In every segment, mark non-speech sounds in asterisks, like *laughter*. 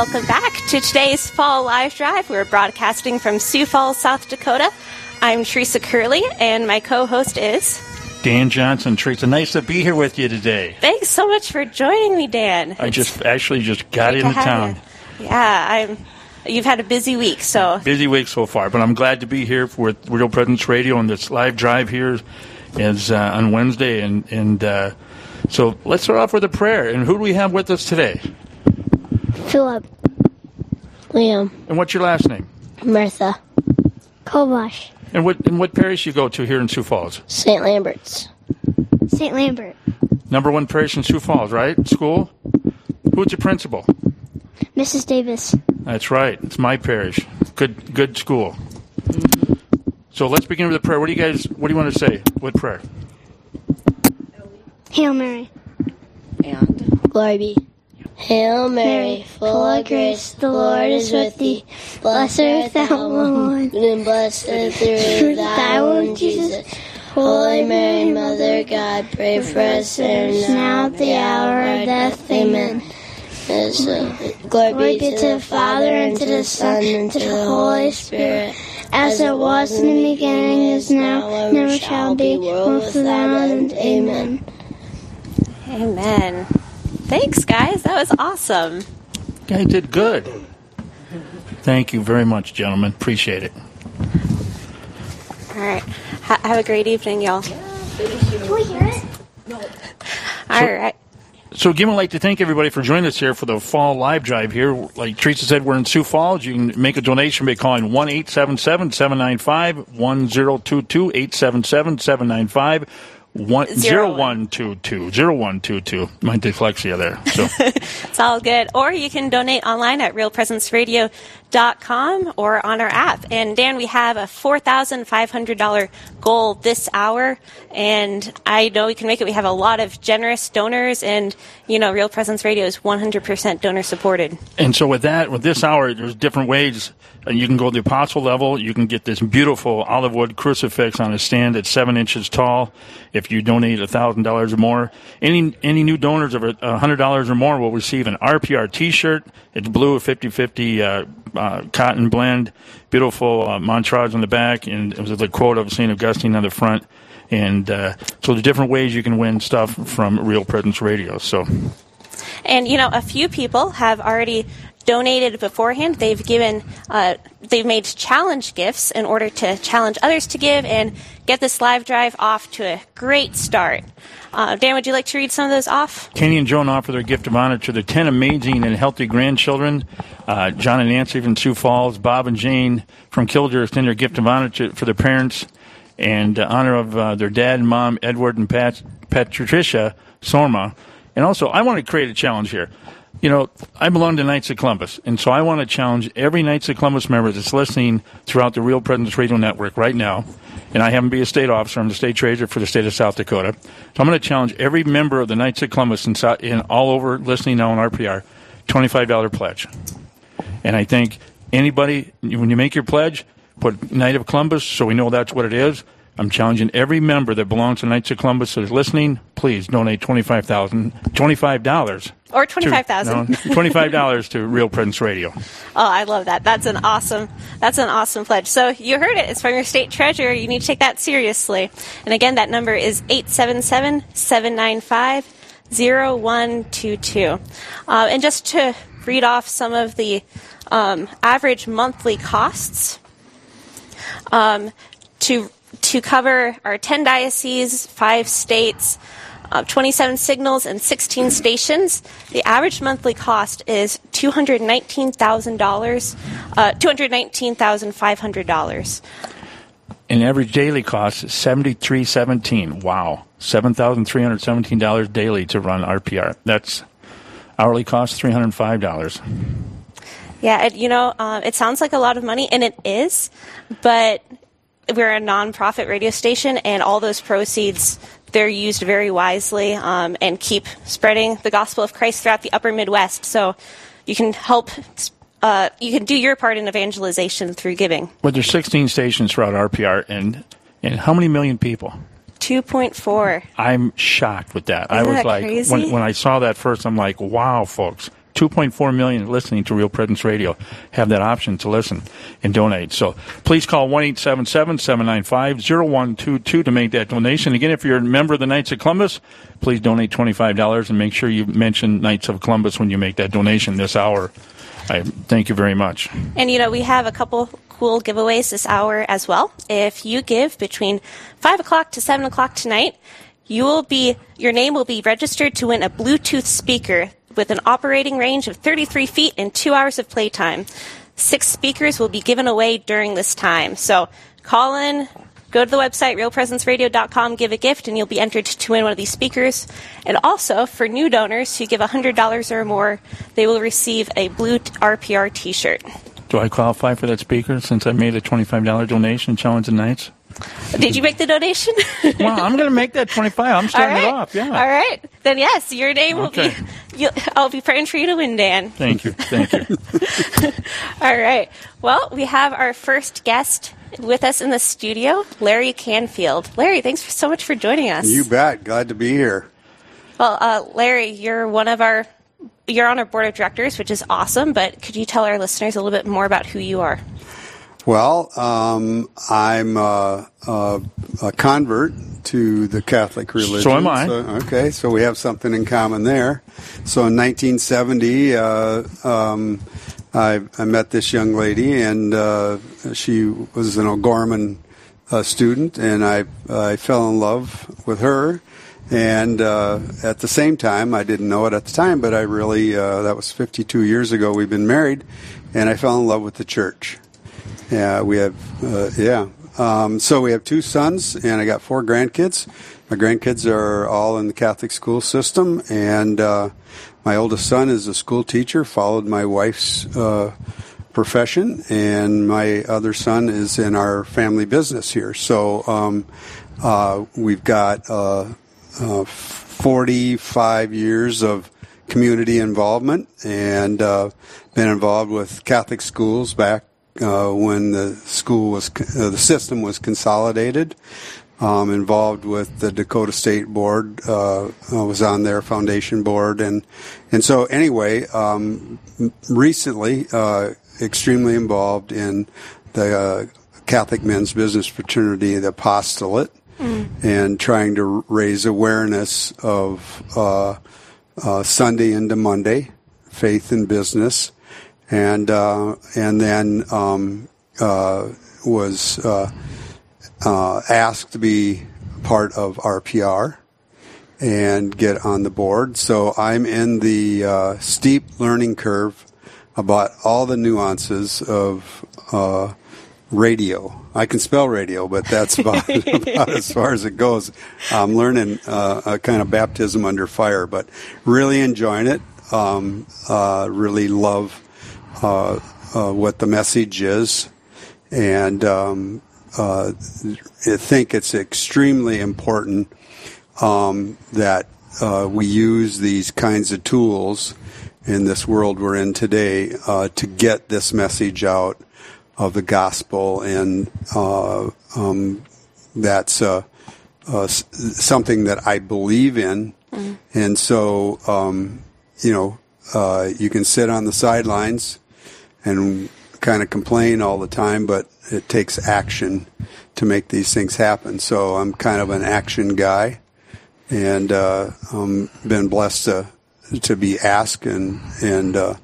Welcome back to today's Fall Live Drive. We're broadcasting from Sioux Falls, South Dakota. I'm Teresa Curley, and my co host is. Dan Johnson, Teresa, nice to be here with you today. Thanks so much for joining me, Dan. I just actually just got into town. You. Yeah, I'm. You've had a busy week, so busy week so far. But I'm glad to be here for Real Presence Radio on this live drive here is uh, on Wednesday, and and uh, so let's start off with a prayer. And who do we have with us today? Philip. Liam. And what's your last name? Martha. Kovash. And what and what parish you go to here in Sioux Falls? St. Lambert's. St. Lambert. Number one parish in Sioux Falls, right? School. Who's your principal? Mrs. Davis. That's right. It's my parish. Good good school. So let's begin with a prayer. What do you guys what do you want to say? What prayer? Hail Mary. And glory be. Hail Mary, full of grace, the Lord is with thee. Blessed art thou among women, and blessed is the fruit of thy womb, Jesus. Holy Mary, Mother of God, pray for us sinners now at the hour of death. Amen. Glory be to the Father, and to the Son, and to the Holy Spirit, as it was in the beginning, is now, never shall be, world without end. Amen. Amen. Thanks, guys. That was awesome. You did good. Thank you very much, gentlemen. Appreciate it. All right. Ha- have a great evening, y'all. Can we hear it? All right. So again, I'd like to thank everybody for joining us here for the fall live drive here. Like Teresa said, we're in Sioux Falls. You can make a donation by calling 1-877-795-1022, 877-795-0122, 0122. My dyslexia there. So *laughs* It's all good. Or you can donate online at realpresenceradio.com or on our app. And Dan, we have a $4,500 goal this hour. And I know we can make it. We have a lot of generous donors and, you know, Real Presence Radio is 100% donor supported. And so with that, with this hour, there's different ways. And you can go to the apostle level. You can get this beautiful olive wood crucifix on a stand that's seven inches tall. If you donate thousand dollars or more, any any new donors of hundred dollars or more will receive an RPR T-shirt. It's blue, 50-50 uh, uh, cotton blend, beautiful uh, montage on the back, and it was the quote of Saint Augustine on the front. And uh, so, the different ways you can win stuff from Real Presence Radio. So. And you know, a few people have already donated beforehand. They've given, uh, they've made challenge gifts in order to challenge others to give and get this live drive off to a great start. Uh, Dan, would you like to read some of those off? Kenny and Joan offer their gift of honor to their 10 amazing and healthy grandchildren. Uh, John and Nancy from Sioux Falls, Bob and Jane from Killdeer extend their gift of honor to, for their parents and uh, honor of uh, their dad and mom, Edward and Pat, Patricia Sorma. And also, I want to create a challenge here. You know, I belong to Knights of Columbus, and so I want to challenge every Knights of Columbus member that's listening throughout the Real Presence Radio Network right now. And I happen to be a state officer. I'm the state treasurer for the state of South Dakota. So I'm going to challenge every member of the Knights of Columbus in, in all over listening now on RPR, $25 pledge. And I think anybody, when you make your pledge, put Knight of Columbus so we know that's what it is. I'm challenging every member that belongs to Knights of Columbus that is listening. Please donate twenty-five thousand, twenty-five dollars, or twenty-five thousand, no, twenty-five dollars to Real Presence Radio. Oh, I love that. That's an awesome. That's an awesome pledge. So you heard it. It's from your state treasurer. You need to take that seriously. And again, that number is 877-795-0122. Uh, and just to read off some of the um, average monthly costs. Um, to to cover our 10 dioceses, five states, uh, 27 signals, and 16 stations, the average monthly cost is $219,000, uh, $219,500. And average daily cost is seventy-three seventeen. Wow, seven thousand three hundred seventeen dollars daily to run RPR. That's hourly cost three hundred five dollars. Yeah, it, you know, uh, it sounds like a lot of money, and it is, but we're a nonprofit radio station, and all those proceeds they're used very wisely um, and keep spreading the gospel of Christ throughout the Upper Midwest. So you can help. Uh, you can do your part in evangelization through giving. Well, there's 16 stations throughout RPR, and and how many million people? 2.4. I'm shocked with that. Isn't I was that like, crazy? when when I saw that first, I'm like, wow, folks, 2.4 million listening to Real Presence Radio have that option to listen and donate. So please call 1 877 795 0122 to make that donation. Again, if you're a member of the Knights of Columbus, please donate $25 and make sure you mention Knights of Columbus when you make that donation this hour. I thank you very much. And you know, we have a couple cool giveaways this hour as well. If you give between 5 o'clock to 7 o'clock tonight, you will be your name will be registered to win a Bluetooth speaker with an operating range of 33 feet and two hours of playtime. Six speakers will be given away during this time. So call in, go to the website realpresenceradio.com, give a gift, and you'll be entered to win one of these speakers. And also, for new donors who give $100 or more, they will receive a blue RPR T-shirt. Do I qualify for that speaker since I made a $25 donation, Challenge the Knights? Did you make the donation? *laughs* well, I'm going to make that 25. I'm starting All right. it off. Yeah. All right. Then yes, your name Okay. will be. *laughs* You, I'll be praying for you to win, Dan. Thank you. Thank you. *laughs* All right. Well, we have our first guest with us in the studio, Larry Canfield. Larry, thanks so much for joining us. You bet. Glad to be here. well, uh, Larry, you're one of our. You're on our board of directors, which is awesome. But could you tell our listeners a little bit more about who you are? Well, um, I'm uh, uh, a convert to the Catholic religion. So am I. okay, so we have something in common there. So in 1970, uh, um, I, I met this young lady, and uh, she was an O'Gorman uh, student, and I, I fell in love with her. And uh, at the same time, I didn't know it at the time, but I really, uh, that was 52 years ago, we've been married, and I fell in love with the church. Yeah, we have, uh, yeah. Um, so we have two sons, and I got four grandkids. My grandkids are all in the Catholic school system, and uh, my oldest son is a school teacher, followed my wife's uh, profession, and my other son is in our family business here. So um, uh, we've got uh, uh, 45 years of community involvement and uh, been involved with Catholic schools back uh, when the school was uh, the system was consolidated. Um, involved with the Dakota State Board, uh, was on their foundation board, and and so anyway, um, recently, uh, extremely involved in the uh, Catholic Men's Business Fraternity, the Apostolate, and trying to raise awareness of uh, uh, Sunday into Monday, faith and business, and uh, and then um, uh, was uh, uh, asked to be part of RPR and get on the board. So I'm in the uh, steep learning curve about all the nuances of radio. I can spell radio, but that's about, *laughs* about as far as it goes. I'm learning uh, a kind of baptism under fire, but really enjoying it. Um, uh, really love what the message is, and um, uh, I think it's extremely important um, that uh, we use these kinds of tools in this world we're in today uh, to get this message out of the gospel, and uh, um, that's uh, uh, something that I believe in, and so um, you know uh, you can sit on the sidelines and kind of complain all the time, but it takes action to make these things happen. So I'm kind of an action guy, and uh, um, been blessed to to be asked and and uh,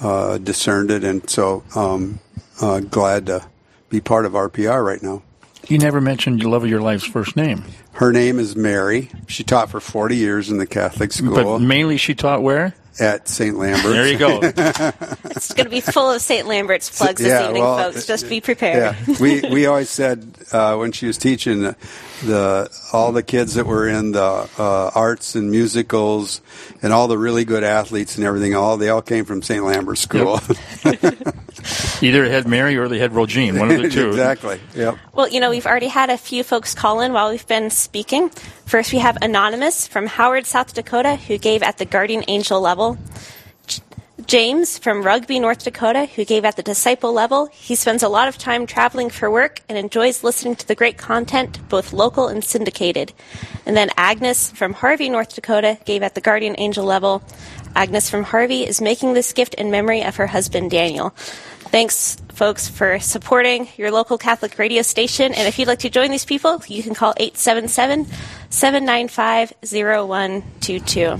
uh, discerned it, and so um, uh, glad to be part of RPR right now. You never mentioned your love of your life's first name, Her name is Mary. She taught for 40 years in the Catholic school. but school mainly she taught where? At St. Lambert. There you go. *laughs* It's going to be full of St. Lambert's plugs this Yeah, evening, well, folks. Just be prepared. Yeah, we we always said uh, when she was teaching the, the all the kids that were in the uh, arts and musicals and all the really good athletes and everything, all they all came from St. Lambert School. *laughs* Either it had Mary or they had Rogine, one of the two. *laughs* exactly. Yep. Well, you know, we've already had a few folks call in while we've been speaking. First, we have Anonymous from Howard, South Dakota, who gave at the Guardian Angel level. James from Rugby, North Dakota, who gave at the disciple level. He spends a lot of time traveling for work and enjoys listening to the great content, both local and syndicated. And then Agnes from Harvey, North Dakota, gave at the Guardian Angel level. Agnes from Harvey is making this gift in memory of her husband, Daniel. Thanks, folks, for supporting your local Catholic radio station. And if you'd like to join these people, you can call 877 795 0122.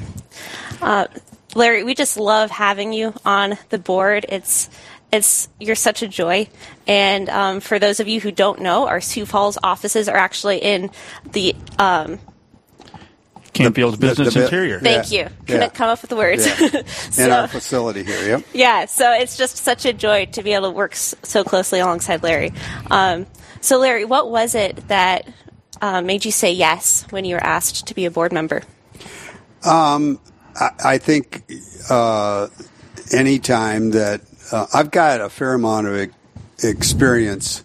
Uh, Larry, we just love having you on the board. It's it's you're such a joy. And um, for those of you who don't know, our Sioux Falls offices are actually in the um, Canfield's The- the- Business the- Interior. Thank Yeah. you. Couldn't Yeah. come up with the words. Yeah. so, *laughs* in our facility here. Yep. *laughs* yeah, so it's just such a joy to be able to work so closely alongside Larry. Um, so, Larry, what was it that uh, made you say yes when you were asked to be a board member? I, I think uh, any time that uh, I've got a fair amount of e- experience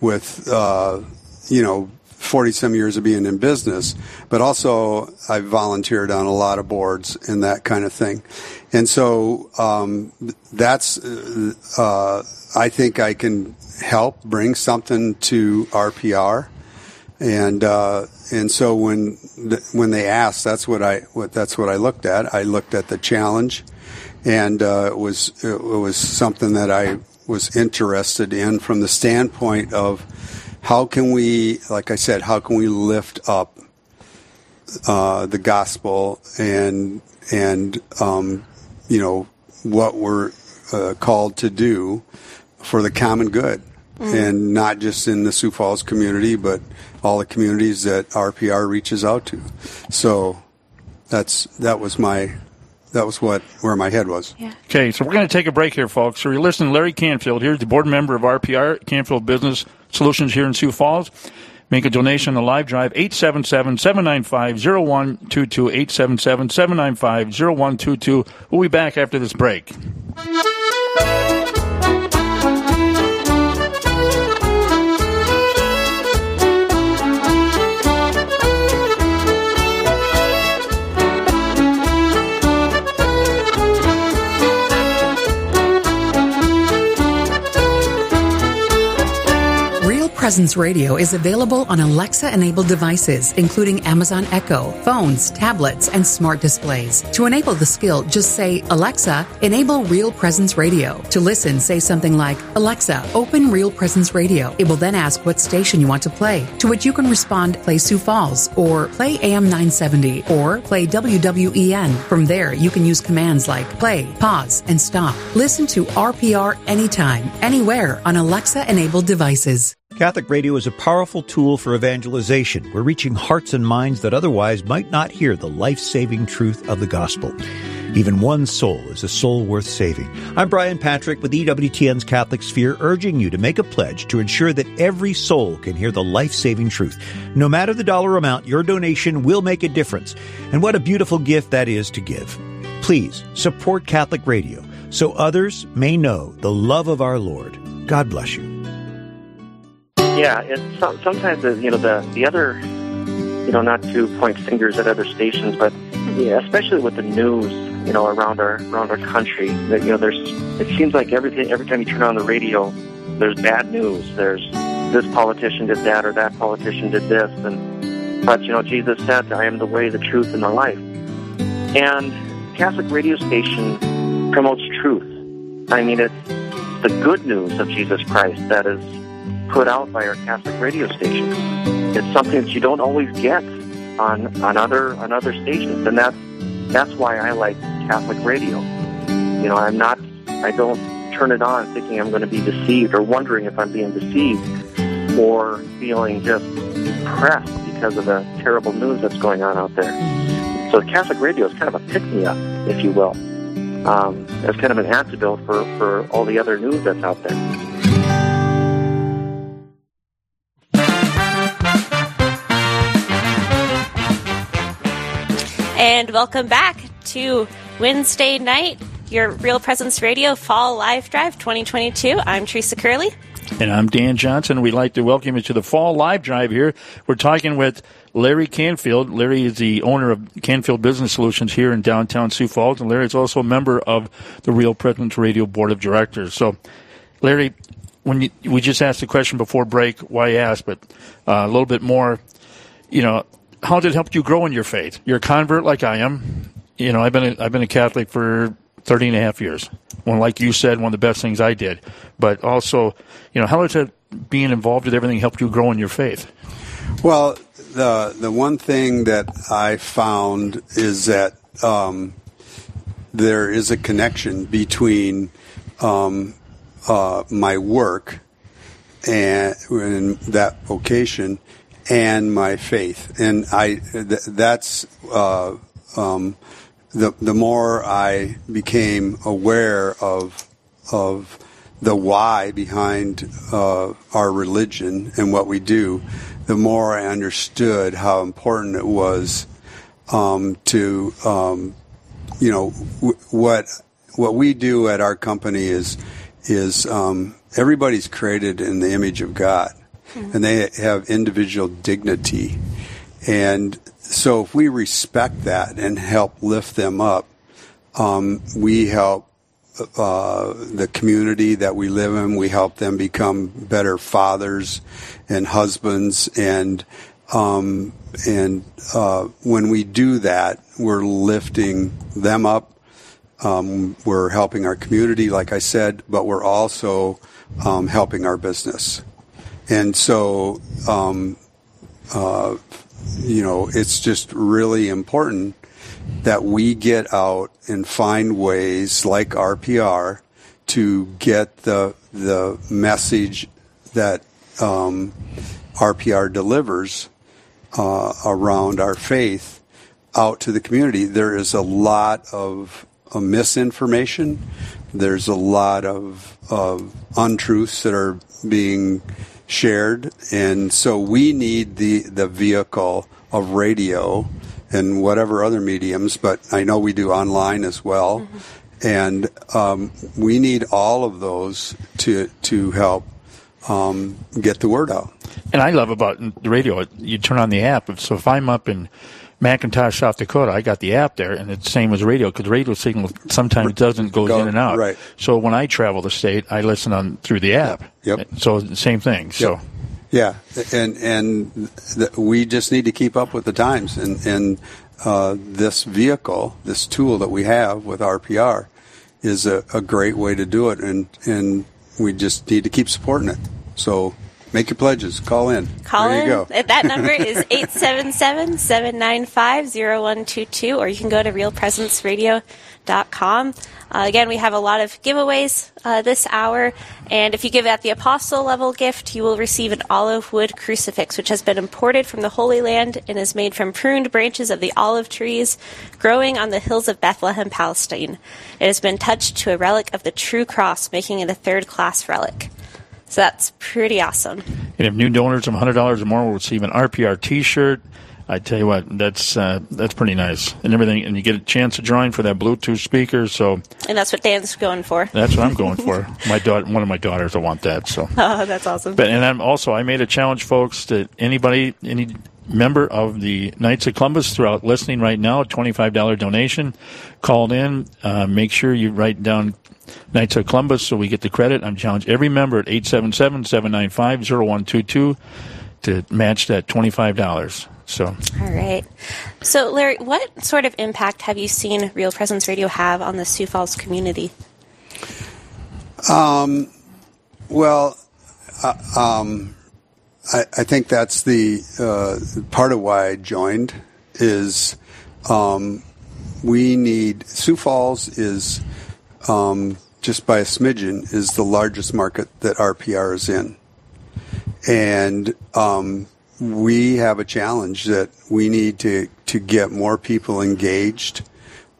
with, uh, you know, 40 some years of being in business, but also I've volunteered on a lot of boards and that kind of thing. And so um, that's, uh, I think I can help bring something to RPR and uh, and so when th- when they asked, that's what I what that's what I looked at. I looked at the challenge, and uh, it was it was something that I was interested in from the standpoint of how can we, like I said, how can we lift up uh, the gospel and and um, you know what we're uh, called to do for the common good, and not just in the Sioux Falls community, but all the communities that RPR reaches out to. So that's that was my that was what where my head was. Okay, so we're going to take a break here, folks. So you're listening to Larry Canfield here, the board member of RPR, Canfield Business Solutions here in Sioux Falls. Make a donation on the live drive, 877-795-0122, 877-795-0122. We'll be back after this break. Presence Radio is available on Alexa enabled devices, including Amazon Echo, phones, tablets, and smart displays. To enable the skill, just say, Alexa, enable Real Presence Radio. To listen, say something like, Alexa, open Real Presence Radio. It will then ask what station you want to play, to which you can respond, play Sioux Falls, or play AM 970, or play WWEN. From there, you can use commands like play, pause, and stop. Listen to RPR anytime, anywhere on Alexa enabled devices. Catholic radio is a powerful tool for evangelization. We're reaching hearts and minds that otherwise might not hear the life saving truth of the gospel. Even one soul is a soul worth saving. I'm Brian Patrick with EWTN's Catholic Sphere, urging you to make a pledge to ensure that every soul can hear the life saving truth. No matter the dollar amount, your donation will make a difference. And what a beautiful gift that is to give. Please support Catholic radio so others may know the love of our Lord. God bless you. Yeah, it's some, sometimes the, you know the the other, you know, not to point fingers at other stations, but yeah, especially with the news, you know, around our around our country, that you know, there's it seems like everything every time you turn on the radio, there's bad news. There's this politician did that or that politician did this, and but you know, Jesus said, "I am the way, the truth, and the life." And Catholic radio station promotes truth. I mean, it's the good news of Jesus Christ that is put out by our Catholic radio stations. It's something that you don't always get on on other on other stations, and that's that's why I like Catholic radio. You know, I'm not I don't turn it on thinking I'm going to be deceived or wondering if I'm being deceived or feeling just depressed because of the terrible news that's going on out there. So Catholic radio is kind of a pick me up, if you will. Um, it's kind of an antidote for, for all the other news that's out there. And welcome back to Wednesday night, your Real Presence Radio Fall Live Drive 2022. I'm Teresa Curley. And I'm Dan Johnson. We'd like to welcome you to the fall live drive here. We're talking with Larry Canfield. Larry is the owner of Canfield Business Solutions here in downtown Sioux Falls, and Larry is also a member of the Real Presence Radio Board of Directors. So, Larry, when you, we just asked the question before break, why ask, but uh, a little bit more, you know, how did it help you grow in your faith? You're a convert like I am. you know, I've been a, I've been a Catholic for 30 and a half years. One, like you said, one of the best things I did. But also, you know, how that being involved with everything helped you grow in your faith? Well, the the one thing that I found is that um, there is a connection between um, uh, my work and, and, that vocation and my faith, and I th- that's uh, um, the the more I became aware of of the why behind uh, our religion and what we do, the more I understood how important it was um, to, um, you know, w- what what we do at our company is is um, everybody's created in the image of God. And they have individual dignity, and so if we respect that and help lift them up, um, we help uh, the community that we live in. We help them become better fathers and husbands, and um, and uh, when we do that, we're lifting them up. Um, we're helping our community, like I said, but we're also um, helping our business. And so, um, uh, you know, it's just really important that we get out and find ways like RPR to get the the message that um, RPR delivers uh, around our faith out to the community. There is a lot of uh, misinformation. There's a lot of, of untruths that are being shared, and so we need the the vehicle of radio and whatever other mediums, but I know we do online as well. Mm-hmm. And um, we need all of those to to help um, get the word out. And I love about the radio, you turn on the app. So if I'm up in McIntosh, South Dakota, I got the app there, and it's the same as radio because radio signal sometimes doesn't goes Go, in and out. Right. So when I travel the state, I listen on through the app. Yep. So same thing. So. Yep. Yeah, and and th- we just need to keep up with the times, and and uh, this vehicle, this tool that we have with RPR, is a, a great way to do it, and and we just need to keep supporting it. So Make your pledges. Call in. Call there in. You go. That number *laughs* is 877-795-0122, or you can go to realpresenceradio.com. Uh, again, we have a lot of giveaways uh, this hour, and if you give at the apostle level gift, you will receive an olive wood crucifix, which has been imported from the Holy Land and is made from pruned branches of the olive trees growing on the hills of Bethlehem, Palestine. It has been touched to a relic of the true cross, making it a third class relic. So that's pretty awesome. And if new donors of $100 or more will receive an RPR T-shirt, I tell you what, that's uh, that's pretty nice and everything, and you get a chance to join for that Bluetooth speaker. So, and that's what Dan's going for. That's what I'm *laughs* going for. my daughter, one of my daughters, will want that. So, oh, that's awesome. But and I'm also I made a challenge, folks, to anybody, any member of the Knights of Columbus throughout listening right now, $25 donation, called in. Uh, make sure you write down Knights of Columbus so we get the credit. I'm challenging every member at 877-795-0122 to match that $25. So. All right. So, Larry, what sort of impact have you seen Real Presence Radio have on the Sioux Falls community? Um, well, uh, um, I, I, think that's the uh, part of why I joined is um, we need Sioux Falls is um, just by a smidgen, is the largest market that RPR is in. And um, we have a challenge that we need to, to get more people engaged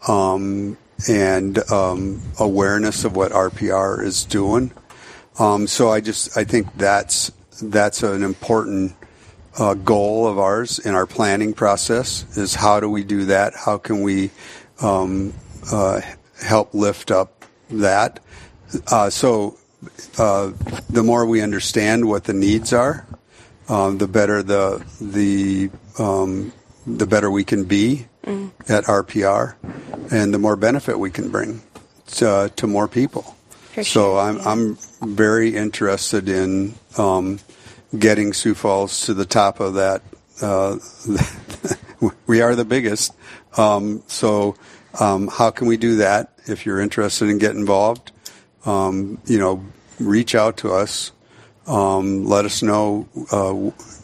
um, and um, awareness of what RPR is doing. Um, so I just I think that's that's an important uh, goal of ours in our planning process is how do we do that? How can we um, uh, help lift up that. Uh, so uh, the more we understand what the needs are, um, the better the the um, the better we can be mm. at RPR, and the more benefit we can bring to, to more people. So I'm. I'm very interested in um, getting Sioux Falls to the top of that. Uh, *laughs* we are the biggest, um, so Um, how can we do that? If you're interested in getting involved, um, you know, reach out to us. Um, let us know, uh,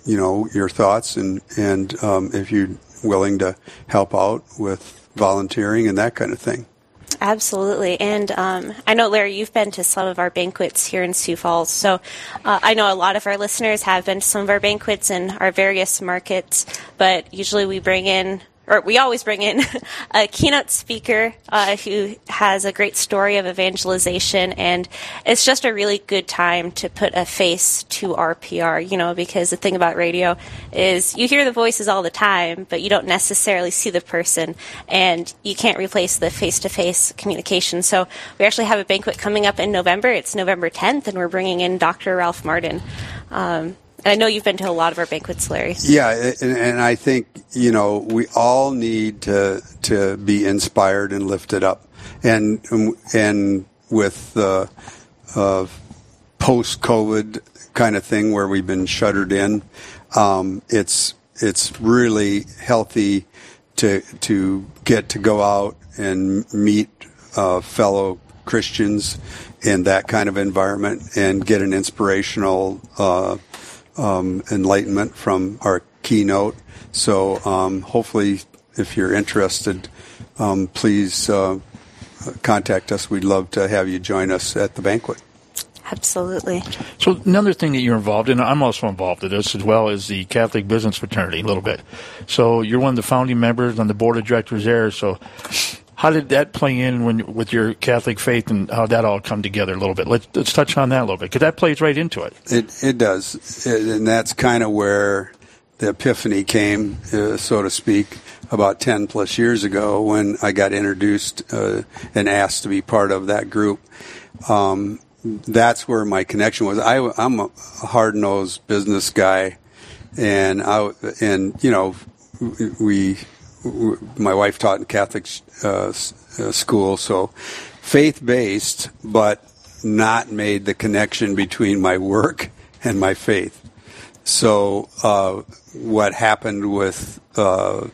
you know, your thoughts and and um, if you're willing to help out with volunteering and that kind of thing. Absolutely. And um, I know, Larry, you've been to some of our banquets here in Sioux Falls. So uh, I know a lot of our listeners have been to some of our banquets in our various markets, but usually we bring in or we always bring in *laughs* a keynote speaker uh, who has a great story of evangelization, and it's just a really good time to put a face to RPR. You know, because the thing about radio is you hear the voices all the time, but you don't necessarily see the person, and you can't replace the face-to-face communication. So we actually have a banquet coming up in November. It's November 10th, and we're bringing in Dr. Ralph Martin. Um, and I know you've been to a lot of our banquets, Larry. Yeah, and, and, I think you know we all need to to be inspired and lifted up, and and with the uh, post COVID kind of thing where we've been shuttered in, um, it's it's really healthy to to get to go out and meet uh, fellow Christians in that kind of environment and get an inspirational. Um, enlightenment from our keynote. So um, hopefully, if you're interested, um, please uh, contact us. We'd love to have you join us at the banquet. Absolutely. So another thing that you're involved in, I'm also involved in this as well, is the Catholic Business Fraternity a little bit. So you're one of the founding members on the board of directors there. So how did that play in when with your Catholic faith and how that all come together a little bit? Let's, let's touch on that a little bit because that plays right into it. It it does, it, and that's kind of where the epiphany came, uh, so to speak, about ten plus years ago when I got introduced uh, and asked to be part of that group. Um, that's where my connection was. I, I'm a hard nosed business guy, and I and you know we my wife taught in Catholic uh, uh, school, so faith based, but not made the connection between my work and my faith. So, uh, what happened with uh,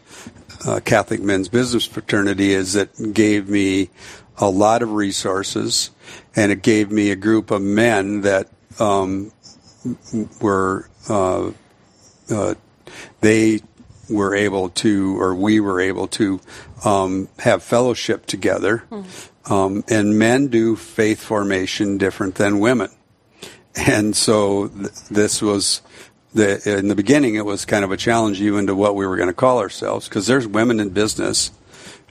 uh, Catholic Men's Business Fraternity is it gave me a lot of resources, and it gave me a group of men that um, were uh, they were able to, or we were able to, um, have fellowship together. Mm-hmm. Um, and men do faith formation different than women. And so th- this was the, in the beginning, it was kind of a challenge even to what we were going to call ourselves because there's women in business.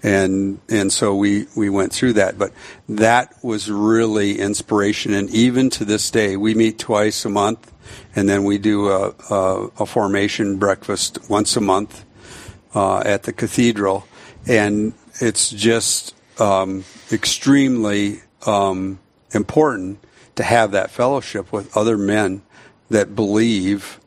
And, and so we, we went through that, but that was really inspiration. And even to this day, we meet twice a month and then we do a, a, a formation breakfast once a month uh, at the cathedral, and it's just um, extremely um, important to have that fellowship with other men that believe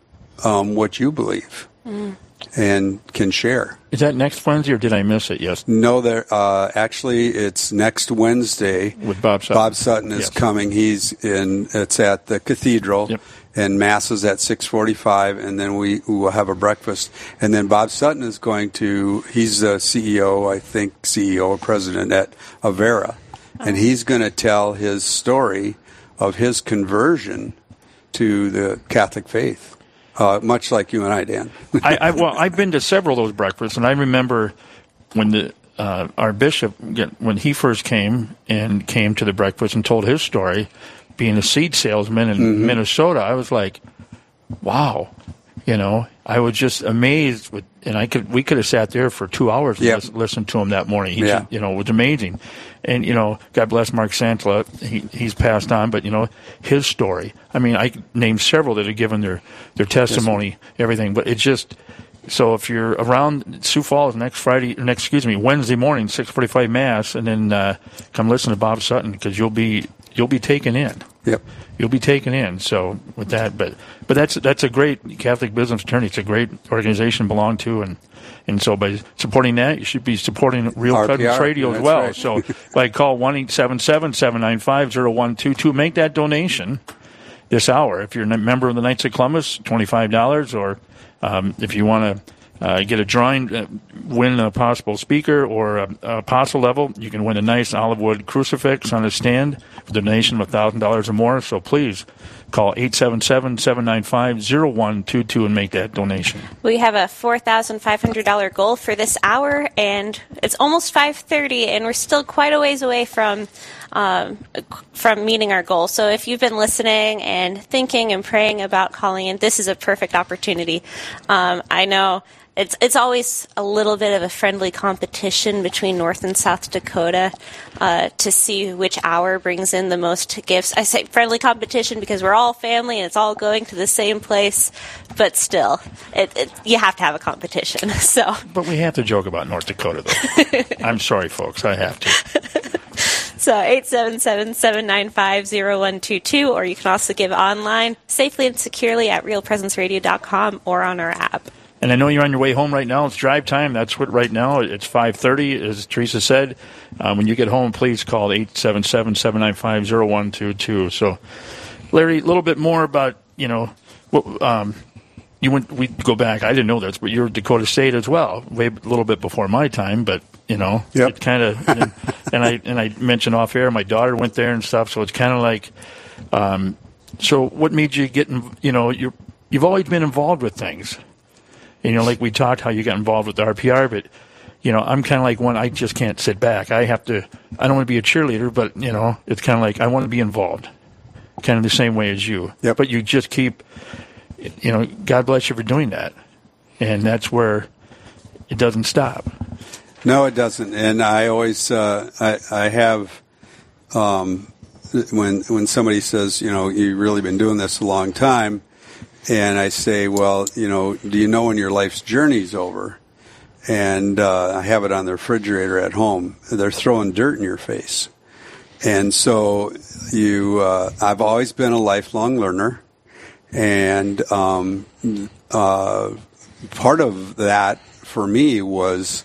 um, what you believe. Mm. And can share. Is that next Wednesday, or did I miss it? Yes. No, there. Uh, actually, it's next Wednesday. With Bob Sutton. Bob Sutton is yes. coming. He's in. It's at the cathedral. Yep and masses at 6:45 and then we, we, will have a breakfast. And then Bob Sutton is going to he's the CEO I think CEO or president at Avera. And he's going to tell his story of his conversion to the Catholic faith uh, much like you and I Dan. *laughs* I, I, well I've been to several of those breakfasts and I remember when the uh, our bishop when he first came and came to the breakfast and told his story being a seed salesman in mm-hmm. Minnesota, I was like, wow, you know, I was just amazed with, and I could, we could have sat there for two hours and yep. listened to him that morning. He yeah. Just, you know, it was amazing. And, you know, God bless Mark Santla. He, he's passed on, but, you know, his story. I mean, I named several that have given their, their testimony, yes. everything, but it just, so if you're around Sioux Falls next Friday, next excuse me, Wednesday morning, six forty-five mass, and then uh, come listen to Bob Sutton because you'll be you'll be taken in. Yep. You'll be taken in. So with that, but but that's that's a great Catholic business fraternity. It's a great organization to belong to, and and so by supporting that, you should be supporting Real RPR, Radio as well. Right. so *laughs* by call one eight seven seven seven nine five zero one two two, make that donation this hour. If you're a member of the Knights of Columbus, twenty five dollars, or um, if you want to uh, get a drawing. Uh, win a possible speaker or a, a apostle level, you can win a nice olive wood crucifix on a stand for the donation of $1,000 or more. So please call 877-795-0122 and make that donation. We have a $4,500 goal for this hour, and it's almost 5:30, and we're still quite a ways away from um, from meeting our goal. So if you've been listening and thinking and praying about calling in, this is a perfect opportunity. Um, I know it's it's always a little bit of a friendly competition between North and South Dakota uh, to see which hour brings in the most gifts. I say friendly competition because we're all family and it's all going to the same place, but still, it, it, you have to have a competition. *laughs* So, but we have to joke about North Dakota, though. *laughs* I'm sorry, folks, I have to. So 877-795-0122, or you can also give online safely and securely at realpresenceradio.com or on our app. And I know you're on your way home right now. It's drive time. That's what right now. It's 5:30, as Teresa said. Um, when you get home, please call 877-795-0122. So, Larry, a little bit more about you know. Um, you went. We go back. I didn't know this, but you're Dakota State as well. Way a little bit before my time, but you know, Yep. it kind of. and, and I and I mentioned off air, my daughter went there and stuff. So it's kind of like. Um, so what made you get? in- You know, you're you've always been involved with things. You know, like we talked how you got involved with the RPR, but you know, I'm kind of like one. I just can't sit back. I have to. I don't want to be a cheerleader, but you know, it's kind of like I want to be involved, kind of the same way as you. Yep. But you just keep. You know, God bless you for doing that, and that's where it doesn't stop. No, it doesn't. And I always, uh, I, I have, um, when when somebody says, you know, you've really been doing this a long time, and I say, well, you know, do you know when your life's journey's over? And uh, I have it on the refrigerator at home. They're throwing dirt in your face, and so you. Uh, I've always been a lifelong learner, and um, uh, part of that for me was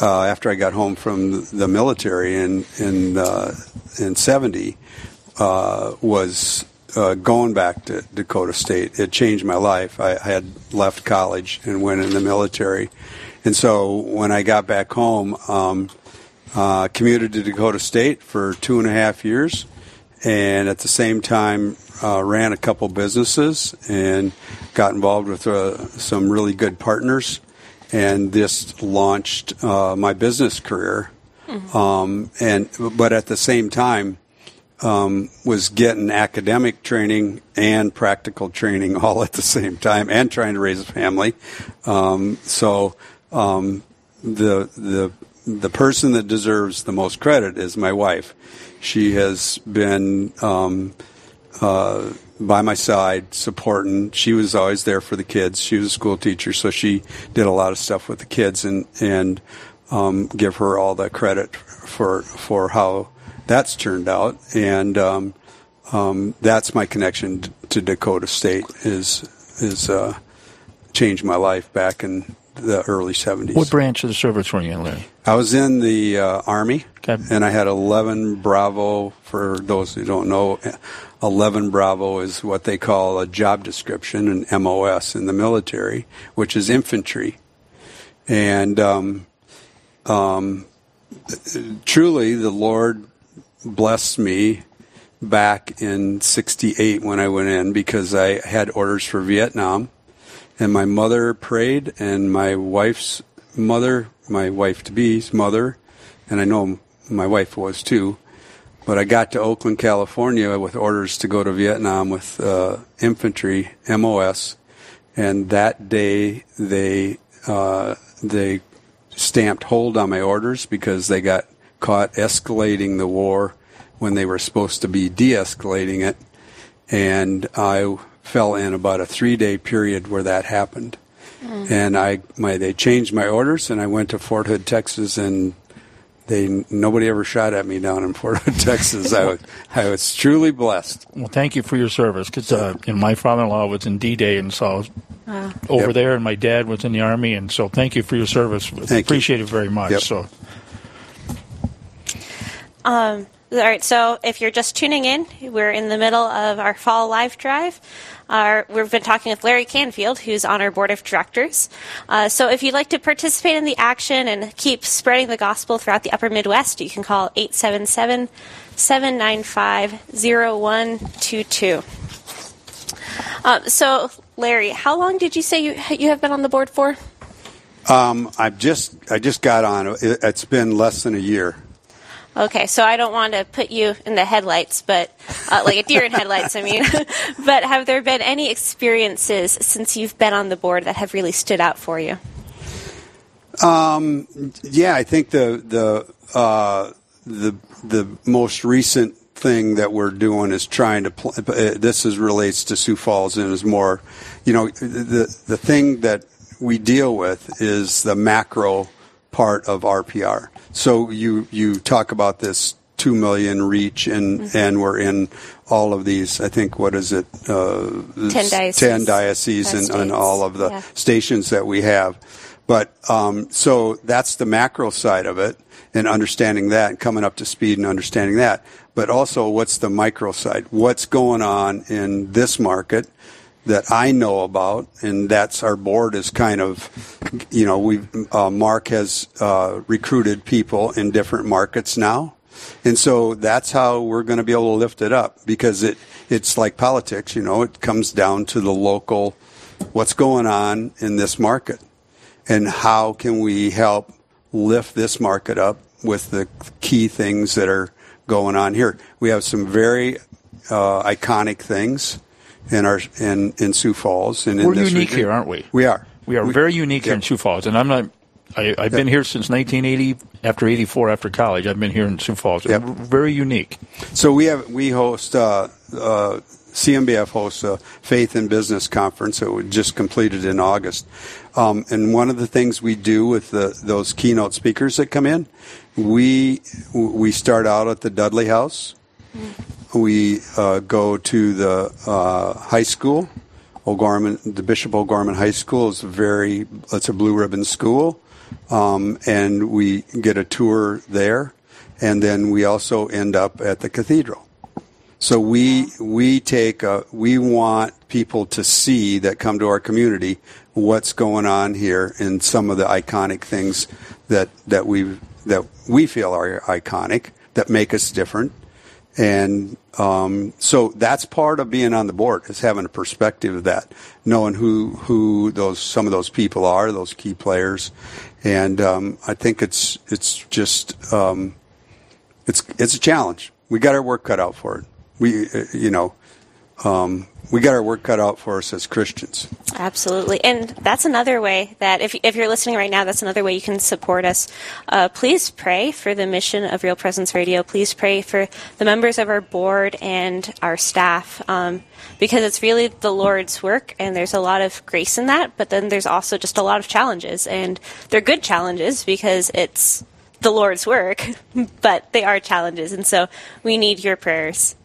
uh, after I got home from the military in in uh, in '70 uh, was uh, going back to Dakota State. It changed my life. I, I had left college and went in the military, and so when I got back home, um, uh, commuted to Dakota State for two and a half years, and at the same time uh, ran a couple businesses and got involved with uh, some really good partners, and this launched uh, my business career. Um, and but at the same time, um, was getting academic training and practical training all at the same time, and trying to raise a family. Um, so um, the the the person that deserves the most credit is my wife. She has been um, uh, by my side, supporting. She was always there for the kids. She was a school teacher, so she did a lot of stuff with the kids, and and um, give her all the credit for for how that's turned out. And um, um, that's my connection to Dakota State is is uh, changed my life back in the early seventies. What branch of the service were you in, Larry? I was in the uh, Army, Okay. and I had 11 Bravo. For those who don't know, 11 Bravo is what they call a job description, an MOS in the military, which is infantry. And um, um, truly, the Lord blessed me back in 68 when I went in because I had orders for Vietnam and my mother prayed, and my wife's mother, my wife to be's mother, and I know my wife was too. But I got to Oakland, California, with orders to go to Vietnam with uh, infantry MOS, and that day they uh, they stamped hold on my orders because they got caught escalating the war when they were supposed to be de-escalating it, and I fell in about a three-day period where that happened. And I, my, they changed my orders, and I went to Fort Hood, Texas, and they nobody ever shot at me down in Fort Hood, Texas. I was, I was truly blessed. Well, thank you for your service because uh, you know, my father-in-law was in D-Day, and saw I over Yep. there, and my dad was in the army, and so thank you for your service. you. Appreciate it very much. Yep. So All right, so if you're just tuning in, we're in the middle of our fall live drive. We've been talking with Larry Canfield, who's on our board of directors. Uh, so if you'd like to participate in the action and keep spreading the gospel throughout the upper Midwest, you can call 877 795 0122. Um, so, Larry, how long did you say you, you have been on the board for? Um, I've just I just got on. It's been less than a year. Okay, so I don't want to put you in the headlights, but uh, like a deer in headlights, I mean. *laughs* but have there been any experiences since you've been on the board that have really stood out for you? Um, yeah, I think the the uh, the the most recent thing that we're doing is trying to. Pl- uh, this is relates to Sioux Falls and is more, you know, the the thing that we deal with is the macro part of RPR. So you you talk about this two million reach, and mm-hmm. and we're in all of these. I think what is it? Uh, ten dioceses, ten dioceses, and, and, all of the yeah. stations that we have. But um, so that's the macro side of it, and understanding that, and coming up to speed and understanding that. But also, what's the micro side? What's going on in this market? That I know about, and that's our board is kind of, you know, we uh, Mark has uh, recruited people in different markets now, and so that's how we're going to be able to lift it up because it it's like politics, you know, it comes down to the local, what's going on in this market, and how can we help lift this market up with the key things that are going on here. We have some very uh, iconic things in our in, in Sioux Falls. And we're unique region. here, aren't we? We are. We are we, very unique here in Sioux Falls, and I'm not. I, have yep. been here since 1980. After 84, after college, I've been here in Sioux Falls. Yep. Very unique. So we have we host. Uh, uh, CMBF hosts a faith and business conference that we just completed in August. Um, and one of the things we do with the, those keynote speakers that come in, we we start out at the Dudley House. Mm we uh, go to the uh, high school. O'Gorman, the Bishop O'Gorman High School is very, it's a blue ribbon school. Um, and we get a tour there. And then we also end up at the cathedral. So we, we take a, we want people to see that come to our community what's going on here and some of the iconic things that, that we, that we feel are iconic that make us different and um, so that's part of being on the board is having a perspective of that, knowing who who those some of those people are, those key players, and um, I think it's it's just um, it's it's a challenge. We got our work cut out for it. We uh, you know um, we got our work cut out for us as Christians. Absolutely. And that's another way that, if, if you're listening right now, that's another way you can support us. Uh, please pray for the mission of Real Presence Radio. Please pray for the members of our board and our staff. Um, because it's really the Lord's work, and there's a lot of grace in that, but then there's also just a lot of challenges. And they're good challenges because it's the Lord's work, *laughs* but they are challenges. And so we need your prayers.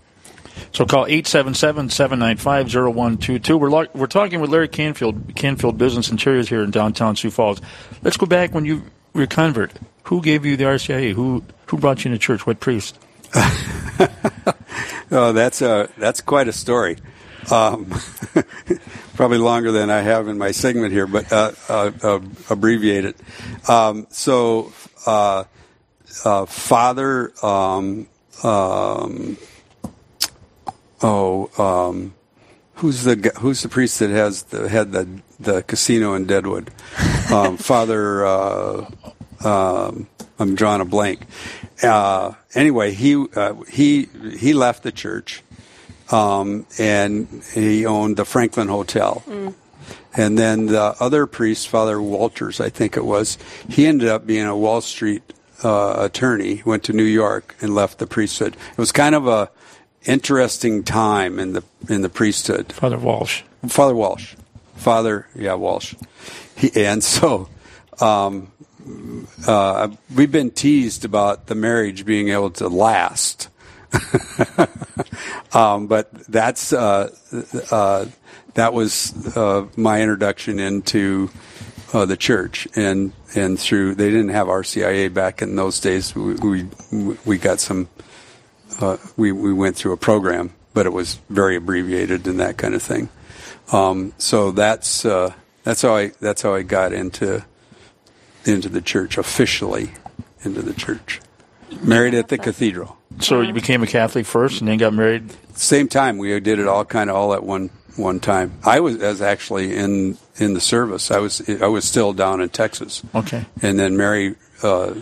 So call 877-795-0122. We're, we're talking with Larry Canfield, Canfield Business Interiors here in downtown Sioux Falls. Let's go back when you were a convert. Who gave you the RCIA? Who who brought you into church? What priest? *laughs* oh, that's a that's quite a story. Um, *laughs* probably longer than I have in my segment here, but uh, uh, uh, abbreviate it. Um, so, uh, uh, Father um, um, oh, um, who's the who's the priest that has the, had the the casino in Deadwood? Um, *laughs* Father, uh, um, I'm drawing a blank. Uh, anyway, he uh, he he left the church, um, and he owned the Franklin Hotel. Mm. And then the other priest, Father Walters, I think it was, he ended up being a Wall Street uh, attorney, went to New York and left the priesthood. It was kind of a interesting time in the in the priesthood. Father Walsh. Father Walsh. Father, yeah, Walsh. He, and *laughs* so um, uh, we've been teased about the marriage being able to last. *laughs* um, but that's uh, uh, that was uh, my introduction into uh, the church, and and through they didn't have RCIA back in those days. We we, we got some uh, we we went through a program, but it was very abbreviated and that kind of thing. Um, so that's uh, that's how I that's how I got into into the church officially into the church. Married at the cathedral. So you became a Catholic first, and then got married. Same time, we did it all kind of all at one one time. I was as actually in in the service. I was I was still down in Texas. Okay. And then Mary uh,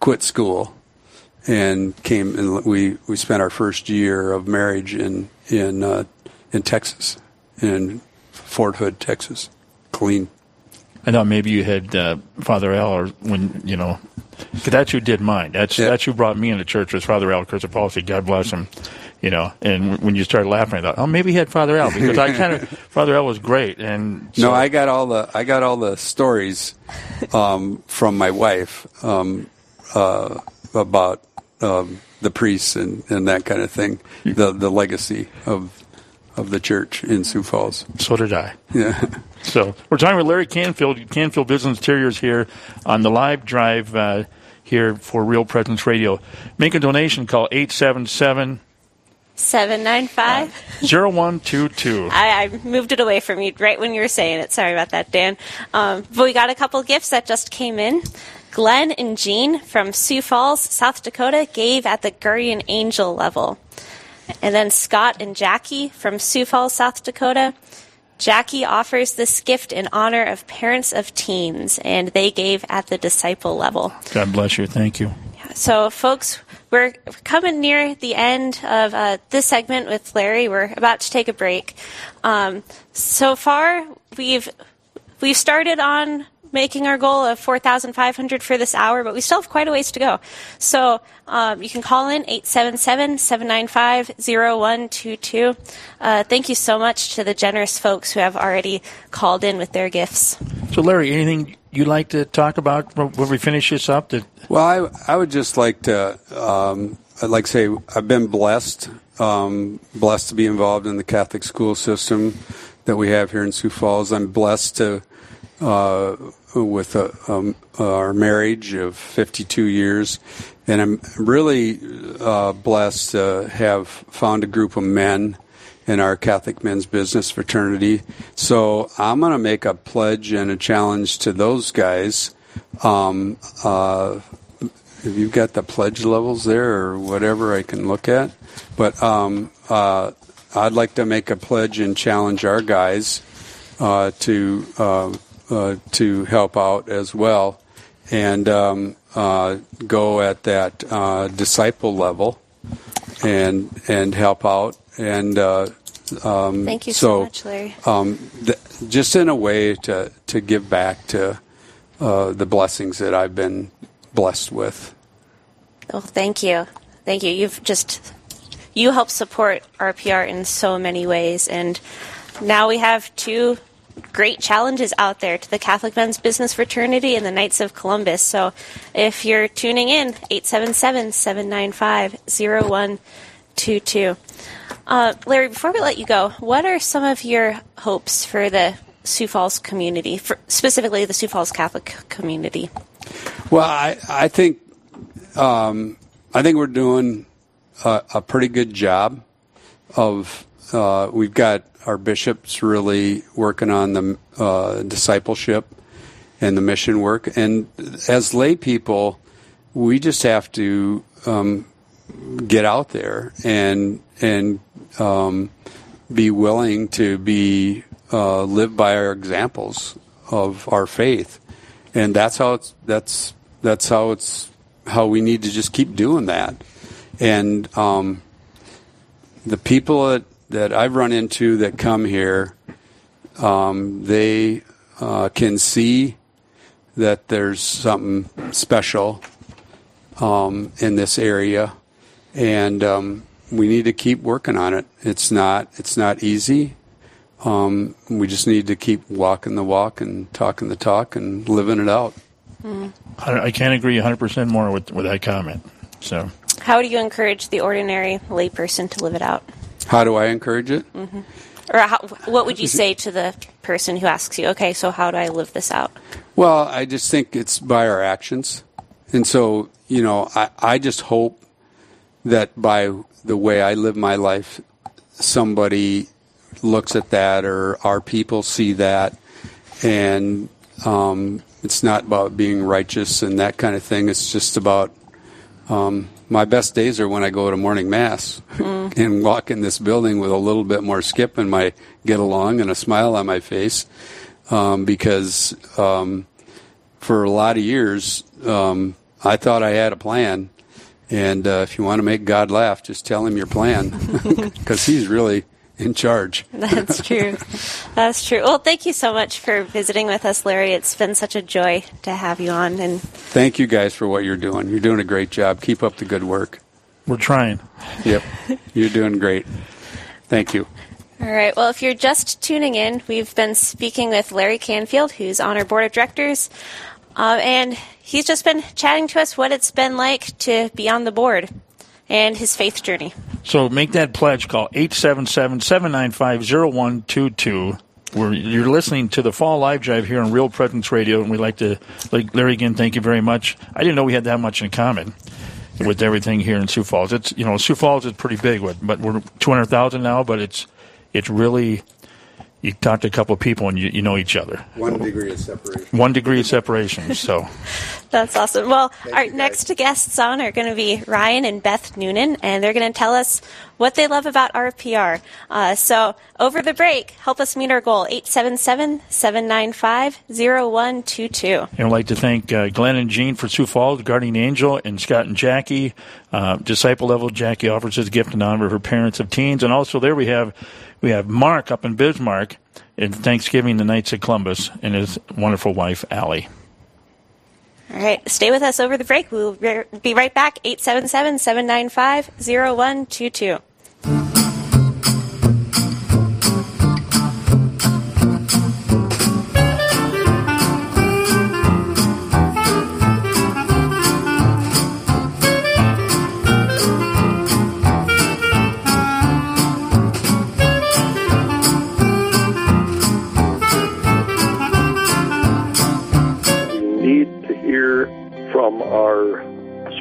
quit school and came and we we spent our first year of marriage in in uh, in Texas in Fort Hood, Texas. Clean. I thought maybe you had uh, Father Al, or when you know, that's who did mine. That's Yeah. that's who brought me into church was Father Al Kurzapolsky. God bless him. You know, and when you started laughing, I thought, oh, maybe he had Father Al because I kind of *laughs* Father Al was great. And so, no, I got all the I got all the stories um, from my wife um, uh, about um, the priests and, and that kind of thing. The the legacy of of the church in Sioux Falls. so did I. Yeah. *laughs* So we're talking with Larry Canfield, Canfield Business Interiors here on the live drive uh, here for Real Presence Radio. Make a donation. Call 877 795. 0122. *laughs* I, I moved it away from you right when you were saying it. Sorry about that, Dan. Um, but we got a couple gifts that just came in. Glenn and Jean from Sioux Falls, South Dakota, gave at the Guardian Angel level. And then Scott and Jackie from Sioux Falls, South Dakota. Jackie offers this gift in honor of parents of teens, and they gave at the disciple level. God bless you. Thank you. So, folks, we're coming near the end of uh, this segment with Larry. We're about to take a break. Um, so far, we've we've started on making our goal of 4,500 for this hour, but we still have quite a ways to go. So um, you can call in 877-795-0122. Uh, thank you so much to the generous folks who have already called in with their gifts. So, Larry, anything you'd like to talk about when we finish this up? That Well, I I would just like to um, I'd like to say I've been blessed um, blessed to be involved in the Catholic school system that we have here in Sioux Falls. I'm blessed to uh, with uh um, our marriage of 52 years, and I'm really uh, blessed to have found a group of men in our Catholic men's business fraternity. So I'm going to make a pledge and a challenge to those guys. Um, uh, have you got the pledge levels there or whatever I can look at? But um, uh, I'd like to make a pledge and challenge our guys uh, to uh, to help out as well and um, uh, go at that uh, disciple level and and help out and uh, um, Thank you so much, Larry. Um, th- just in a way to to give back to uh, the blessings that I've been blessed with. Oh, thank you. Thank you. You've just you help support RPR in so many ways and now we have two great challenges out there to the Catholic Men's Business Fraternity and the Knights of Columbus. So if you're tuning in, 877-795-0122. Uh, Larry, before we let you go, what are some of your hopes for the Sioux Falls community, specifically the Sioux Falls Catholic community? Well, I I think um, I think we're doing a, a pretty good job of. Uh, we've got our bishops really working on the uh, discipleship and the mission work, and as lay people, we just have to um, get out there and and um, be willing to be uh, live by our examples of our faith, and that's how it's that's that's how it's how we need to just keep doing that, and um, the people that that I've run into that come here, um, they uh, can see that there's something special um, in this area, and um, we need to keep working on it. It's not it's not easy. Um, we just need to keep walking the walk and talking the talk and living it out. I, I can't agree 100% more with, with that comment. So, How do you encourage the ordinary layperson to live it out? How do I encourage it? Or how, what would you say to the person who asks you, okay, so how do I live this out? Well, I just think it's by our actions. And so, you know, I, I just hope that by the way I live my life, somebody looks at that or our people see that, and um, it's not about being righteous and that kind of thing. It's just about um, my best days are when I go to morning mass mm. and walk in this building with a little bit more skip in my get along and a smile on my face, um, because um, for a lot of years um, I thought I had a plan. And uh, if you want to make God laugh, just tell him your plan, *laughs* because He's really in charge. *laughs* That's true. That's true. Well, thank you so much for visiting with us, Larry. It's been such a joy to have you on. And thank you guys for what you're doing. You're doing a great job. Keep up the good work. We're trying. Yep, you're doing great. Thank you. All right. Well, if you're just tuning in, we've been speaking with Larry Canfield, who's on our board of directors, uh, and he's just been chatting to us what it's been like to be on the board and his faith journey. So make that pledge. Call 877-795-0122. Where you're listening to the Fall Live Drive here on Real Presence Radio, and we'd like to, like Larry again, thank you very much. I didn't know we had that much in common with everything here in Sioux Falls. It's you know Sioux Falls is pretty big, but we're 200,000 now, but it's it's really you talk to a couple of people and you, you know each other. One degree of separation. One degree of separation. So *laughs* that's awesome. Well, Thank our next guests on are going to be Ryan and Beth Noonan, and they're going to tell us what they love about RPR. Uh, so over the break, help us meet our goal 877-795-0122. And I'd like to thank uh, Glenn and Jean for Sioux Falls, Guardian Angel, and Scott and Jackie. Uh, disciple level Jackie offers his gift in honor of her parents of teens, and also there we have we have Mark up in Bismarck in Thanksgiving, the Knights of Columbus, and his wonderful wife, Allie. All right, stay with us over the break. We'll be right back, 877 795 0122.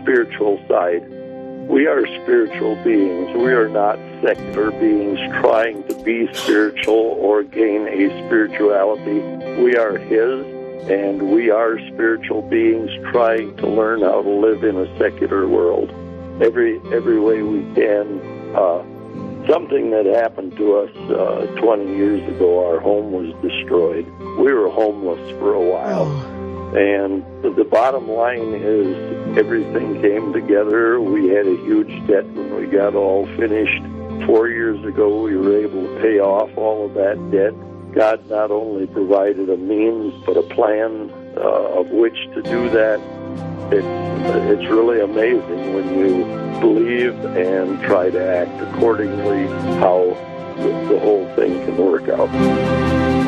Spiritual side. We are spiritual beings. We are not secular beings trying to be spiritual or gain a spirituality. We are His, and we are spiritual beings trying to learn how to live in a secular world. Every every way we can. Uh, something that happened to us uh, 20 years ago. Our home was destroyed. We were homeless for a while. Oh. And the bottom line is everything came together. We had a huge debt when we got all finished. Four years ago, we were able to pay off all of that debt. God not only provided a means, but a plan uh, of which to do that. It's, it's really amazing when you believe and try to act accordingly how the, the whole thing can work out.